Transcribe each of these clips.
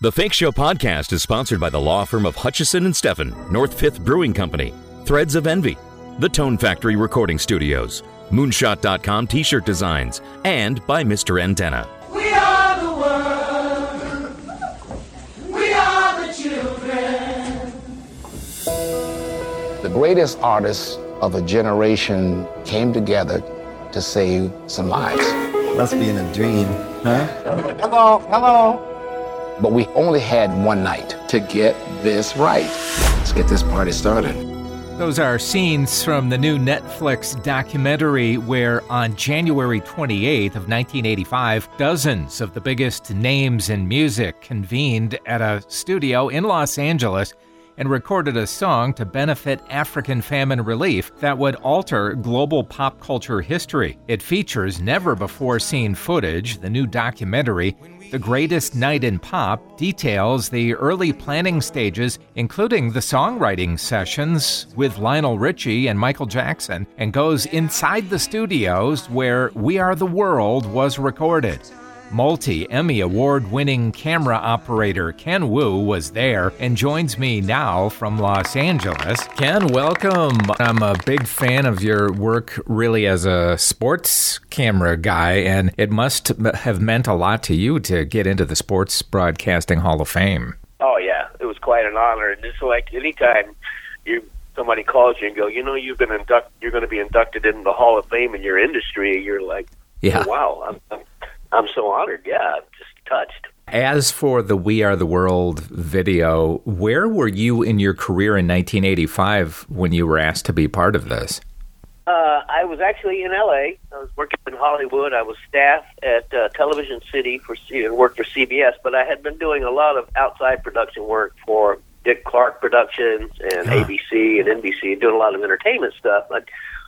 The Fake Show podcast is sponsored by the law firm of Hutchison and Steffen, North Fifth Brewing Company, Threads of Envy, The Tone Factory Recording Studios, Moonshot.com t shirt designs, and by Mr. Antenna. We are the world. We are the children. The greatest artists of a generation came together to save some lives. Must be in a dream, huh? Hello, hello. But we only had one night to get this right. Let's get this party started. Those are scenes from the new Netflix documentary where on January 28th of 1985, dozens of the biggest names in music convened at a studio in Los Angeles and recorded a song to benefit African famine relief that would alter global pop culture history. It features never before seen footage. The new documentary, The Greatest Night in Pop, details the early planning stages, including the songwriting sessions with Lionel Richie and Michael Jackson, and goes inside the studios where We Are the World was recorded. Multi Emmy Award winning camera operator Ken Woo was there and joins me now from Los Angeles. Ken, welcome. I'm a big fan of your work, really, as a sports camera guy, and it must have meant a lot to you to get into the Sports Broadcasting Hall of Fame. Oh, yeah. It was quite an honor. And it's like anytime you somebody calls you and go, you know, you've been induct, you're going to be inducted into the Hall of Fame in your industry. You're like, Yeah. oh, wow, I'm, I'm, so honored. Yeah, I'm just touched. As for the We Are the World video, where were you in your career in 1985 when you were asked to be part of this? Uh, I was actually in L.A. I was working in Hollywood. I was staff at uh, Television City for C- and worked for CBS, but I had been doing a lot of outside production work for Dick Clark Productions and Huh. ABC and NBC, doing a lot of entertainment stuff,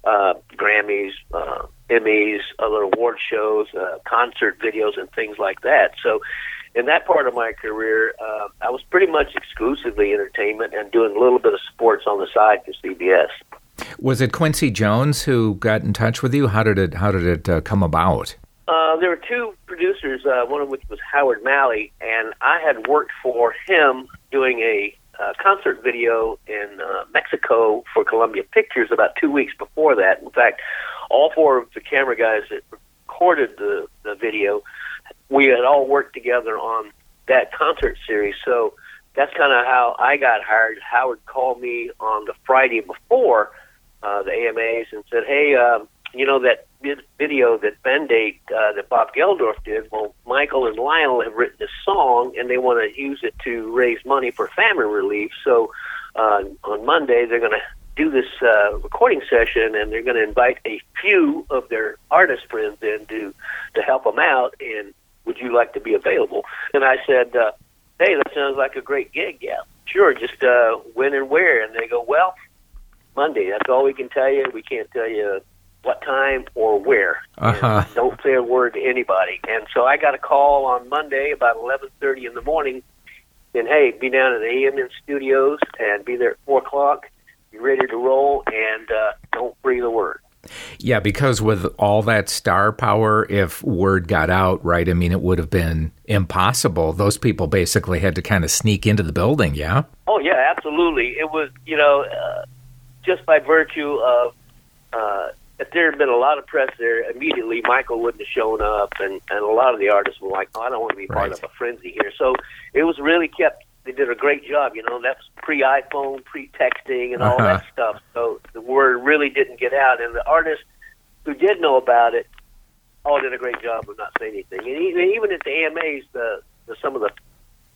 uh, Grammys, uh, Emmys, other award shows, uh, concert videos, and things like that. So, in that part of my career, uh, I was pretty much exclusively entertainment and doing a little bit of sports on the side for CBS. Was it Quincy Jones who got in touch with you? How did it How did it uh, come about? Uh, there were two producers, uh, one of which was Howard Malley, and I had worked for him doing a uh, concert video in uh, Mexico for Columbia Pictures about two weeks before that. In fact, all four of the camera guys that recorded the, the video, we had all worked together on that concert series. So that's kind of how I got hired. Howard called me on the Friday before uh, the AMAs and said, "Hey, um, you know that video that Band-Aid uh, that Bob Geldorf did? Well, Michael and Lionel have written a song, and they want to use it to raise money for famine relief. So uh, on Monday, they're going to do this uh, recording session, and they're going to invite a few of their artist friends in to to help them out. And would you like to be available?" And I said, uh, "Hey, that sounds like a great gig. Yeah, sure. Just uh, when and where?" And they go, "Well." Monday. That's all we can tell you. We can't tell you what time or where. Uh-huh. Don't say a word to anybody. And so I got a call on Monday about 11:30 in the morning, and hey, be down at the A&M studios and be there at four o'clock. Be ready to roll, and uh, don't breathe a word. Yeah, because with all that star power, if word got out, right, I mean, it would have been impossible. Those people basically had to kind of sneak into the building, yeah? Oh yeah, absolutely. It was you know uh, just by virtue of uh, if there had been a lot of press there, immediately Michael wouldn't have shown up, and and a lot of the artists were like, "Oh, I don't want to be part Right. of a frenzy here." So it was really kept. They did a great job. You know, that was pre iPhone, pre texting, and all Uh-huh. that stuff. So the word really didn't get out, and the artists who did know about it all did a great job of not saying anything. And even, even at the AMAs, the, the some of the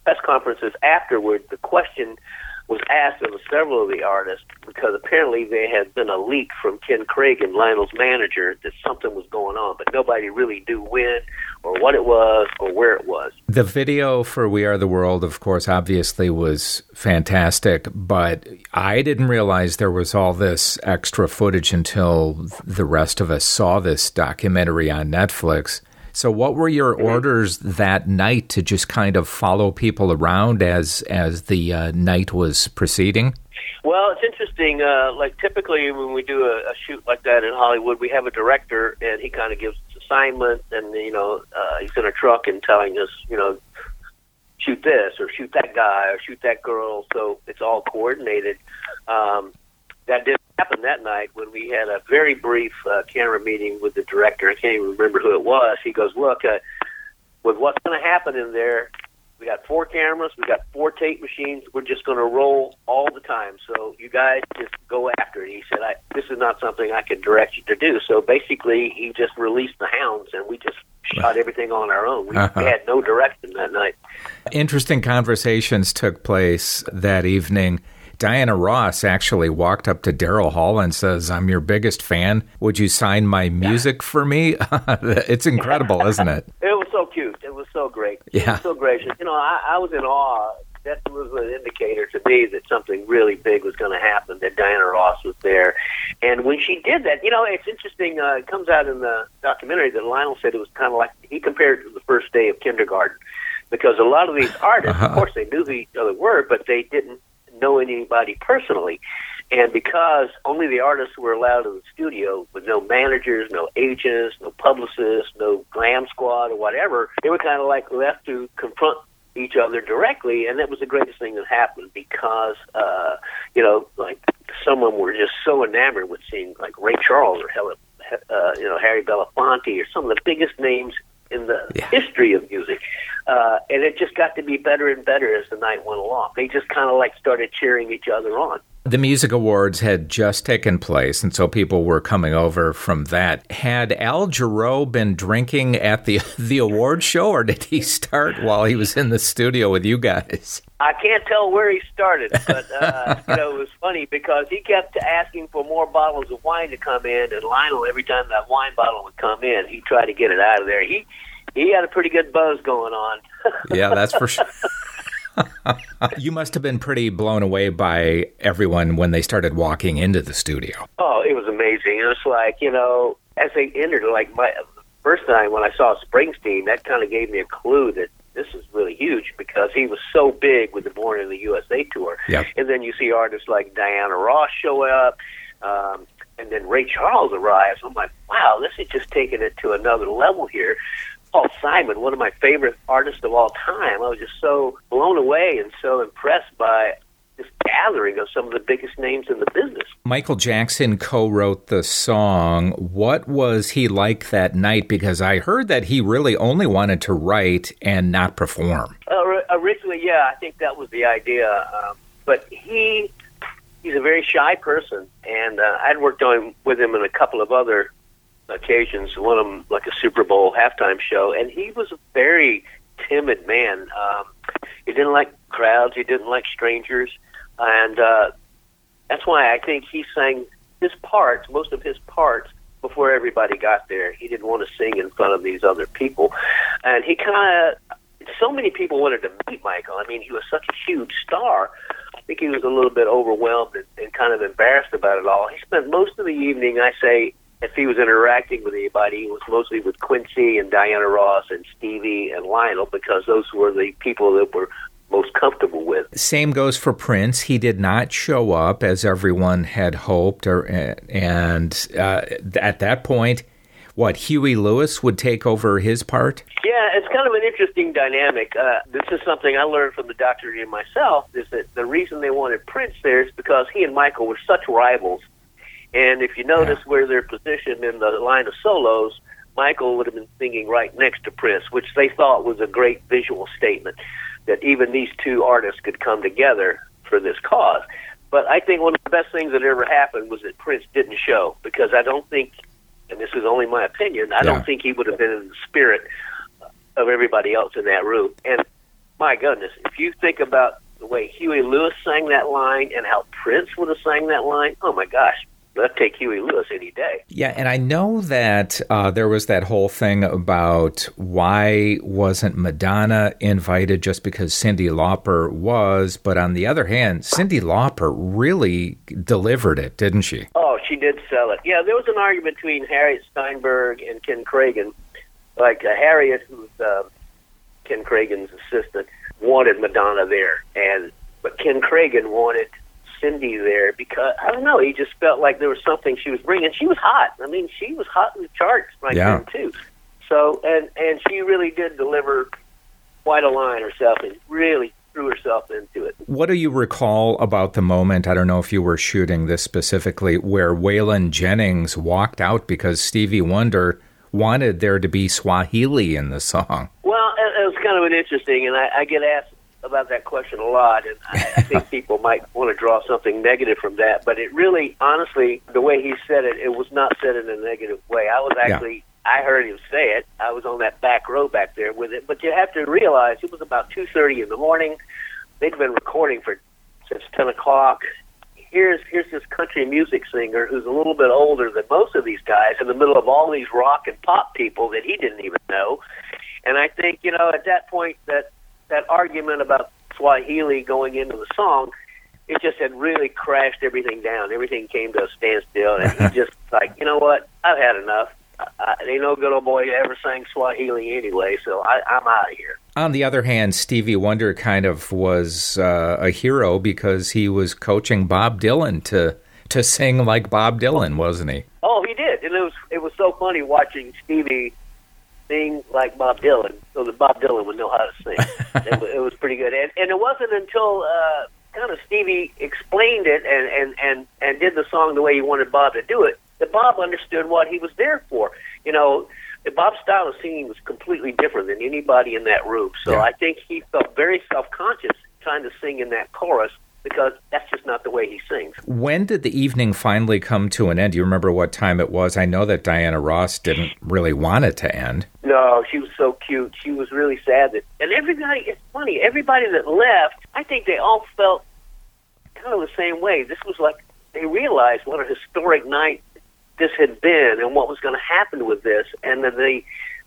press conferences afterward, the question was asked of several of the artists because apparently there had been a leak from Ken Craig and Lionel's manager that something was going on, but nobody really knew when or what it was or where it was. The video for We Are the World, of course, obviously was fantastic, but I didn't realize there was all this extra footage until the rest of us saw this documentary on Netflix. So, what were your orders that night to just kind of follow people around as as the uh, night was proceeding? Well, it's interesting. Uh, like typically, when we do a, a shoot like that in Hollywood, we have a director, and he kind of gives us assignments, and you know, uh, he's in a truck and telling us, you know, shoot this or shoot that guy or shoot that girl. So it's all coordinated. Um, that didn't happen that night when we had a very brief uh, camera meeting with the director. I can't even remember who it was. He goes, "Look, uh, with what's going to happen in there, we got four cameras, we got four tape machines. We're just going to roll all the time. So you guys just go after it." He said, I, "This is not something I can direct you to do." So basically, he just released the hounds, and we just shot everything on our own. We Uh-huh. had no direction that night. Interesting conversations took place that evening. Diana Ross actually walked up to Daryl Hall and says, I'm your biggest fan. Would you sign my music for me? it's incredible, isn't it? It was so cute. It was so great. Yeah. so gracious. You know, I, I was in awe. That was an indicator to me that something really big was going to happen, that Diana Ross was there. And when she did that, you know, it's interesting. Uh, it comes out in the documentary that Lionel said it was kind of like he compared it to the first day of kindergarten. Because a lot of these artists, of course, they knew who each other were, but they didn't know anybody personally. And because only the artists were allowed in the studio with no managers, no agents, no publicists, no glam squad or whatever, they were kind of like left to confront each other directly. And that was the greatest thing that happened because, uh, you know, like some of them were just so enamored with seeing like Ray Charles or Helen, uh, you know, Harry Belafonte or some of the biggest names in the Yeah. history of music. Uh, and it just got to be better and better as the night went along. They just kind of like started cheering each other on. The music awards had just taken place, and so people were coming over from that. Had Al Jarreau been drinking at the the award show, or did he start while he was in the studio with you guys? I can't tell where he started, but uh, you know it was funny because he kept asking for more bottles of wine to come in, and Lionel every time that wine bottle would come in, he tried to get it out of there. He he had a pretty good buzz going on. Yeah, that's for sure. You must have been pretty blown away by everyone when they started walking into the studio. Oh, it was amazing. It was like, you know, as they entered, like my first time when I saw Springsteen, that kind of gave me a clue that this is really huge because he was so big with the Born in the USA tour. Yep. And then you see artists like Diana Ross show up, um, and then Ray Charles arrives. I'm like, wow, this is just taking it to another level here. Paul Simon, one of my favorite artists of all time. I was just so blown away and so impressed by this gathering of some of the biggest names in the business. Michael Jackson co wrote the song. What was he like that night? Because I heard that he really only wanted to write and not perform. Uh, originally, yeah, I think that was the idea. Um, but he he's a very shy person, and uh, I'd worked on with him in a couple of other occasions. One of them, like a Super Bowl halftime show, and he was a very timid man. Um, he didn't like crowds. He didn't like strangers, and uh, that's why I think he sang his parts, most of his parts, before everybody got there. He didn't want to sing in front of these other people, and he kind of. So many people wanted to meet Michael. I mean, he was such a huge star. I think he was a little bit overwhelmed and, and kind of embarrassed about it all. He spent most of the evening, I say, if he was interacting with anybody, it was mostly with Quincy and Diana Ross and Stevie and Lionel because those were the people that were most comfortable with. Same goes for Prince. He did not show up as everyone had hoped, or and uh, at that point, what Huey Lewis would take over his part. Yeah, it's kind of an interesting dynamic. Uh, this is something I learned from the doctor and myself. Is that the reason they wanted Prince there is because he and Michael were such rivals. And if you notice where they're positioned in the line of solos, Michael would have been singing right next to Prince, which they thought was a great visual statement that even these two artists could come together for this cause. But I think one of the best things that ever happened was that Prince didn't show because I don't think, and this is only my opinion, I Yeah. don't think he would have been in the spirit of everybody else in that room. And my goodness, if you think about the way Huey Lewis sang that line and how Prince would have sang that line, oh my gosh, I'd take Huey Lewis any day. Yeah, and I know that uh, there was that whole thing about why wasn't Madonna invited just because Cyndi Lauper was, but on the other hand, Cyndi Lauper really delivered it, didn't she? Oh, she did sell it. Yeah, there was an argument between Harriet Sternberg and Ken Kragen. Like uh, Harriet, who's uh, Ken Kragen's assistant, wanted Madonna there, and but Ken Kragen wanted Cyndi there because I don't know. He just felt like there was something she was bringing. She was hot. I mean, she was hot in the charts right Yeah. then too. So and and she really did deliver quite a line herself and really threw herself into it. What do you recall about the moment? I don't know if you were shooting this specifically, where Waylon Jennings walked out because Stevie Wonder wanted there to be Swahili in the song. Well, it, it was kind of an interesting, and I, I get asked about that question a lot, and I, I think people might want to draw something negative from that. But it really, honestly, the way he said it, it was not said in a negative way. I was actually. Yeah. I heard him say it. I was on that back row back there with it. But you have to realize it was about two thirty in the morning. They'd been recording for since ten o'clock. Here's here's this country music singer who's a little bit older than most of these guys in the middle of all these rock and pop people that he didn't even know. And I think you know at that point that that argument about Swahili going into the song, it just had really crashed everything down. Everything came to a standstill, and he just like, you know what? I've had enough. I, ain't no good old boy ever sang Swahili anyway, so I, I'm out of here. On the other hand, Stevie Wonder kind of was uh, a hero because he was coaching Bob Dylan to to sing like Bob Dylan, wasn't he? Oh, he did, and it was it was so funny watching Stevie sing like Bob Dylan, so that Bob Dylan would know how to sing. it, was, it was pretty good, and and it wasn't until uh, kind of Stevie explained it and and and and did the song the way he wanted Bob to do it that Bob understood what he was there for. You know, Bob's style of singing was completely different than anybody in that room, so yeah. I think he felt very self conscious trying to sing in that chorus because that's just not the way he sings. When did the evening finally come to an end? Do you remember what time it was? I know that Diana Ross didn't really want it to end. No, she was so cute. She was really sad that, and everybody. It's funny. Everybody that left, I think they all felt kind of the same way. This was like they realized what a historic night this had been and what was going to happen with this, and then they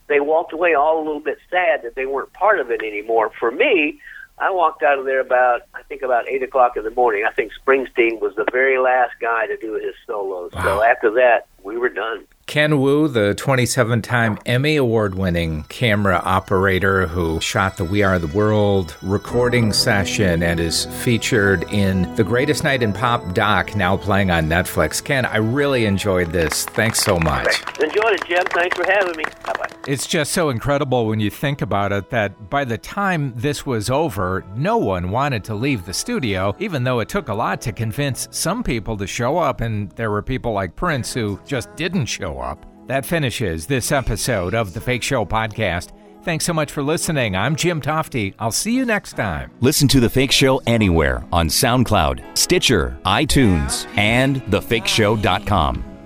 they walked away all a little bit sad that they weren't part of it anymore. For me, I walked out of there about I think about eight o'clock in the morning. I think Springsteen was the very last guy to do his solos. Wow. So after that, we were done. Ken Woo, the 27 time Emmy Award winning camera operator who shot the We Are the World recording session and is featured in The Greatest Night in Pop doc, now playing on Netflix. Ken, I really enjoyed this. Thanks so much. Enjoyed it, Jim. Thanks for having me. Bye bye. It's just so incredible when you think about it that by the time this was over, no one wanted to leave the studio, even though it took a lot to convince some people to show up, and there were people like Prince who just didn't show up. That finishes this episode of the Fake Show podcast. Thanks so much for listening. I'm Jim Tofte. I'll see you next time. Listen to The Fake Show anywhere on SoundCloud, Stitcher, iTunes, and thefakeshow.com.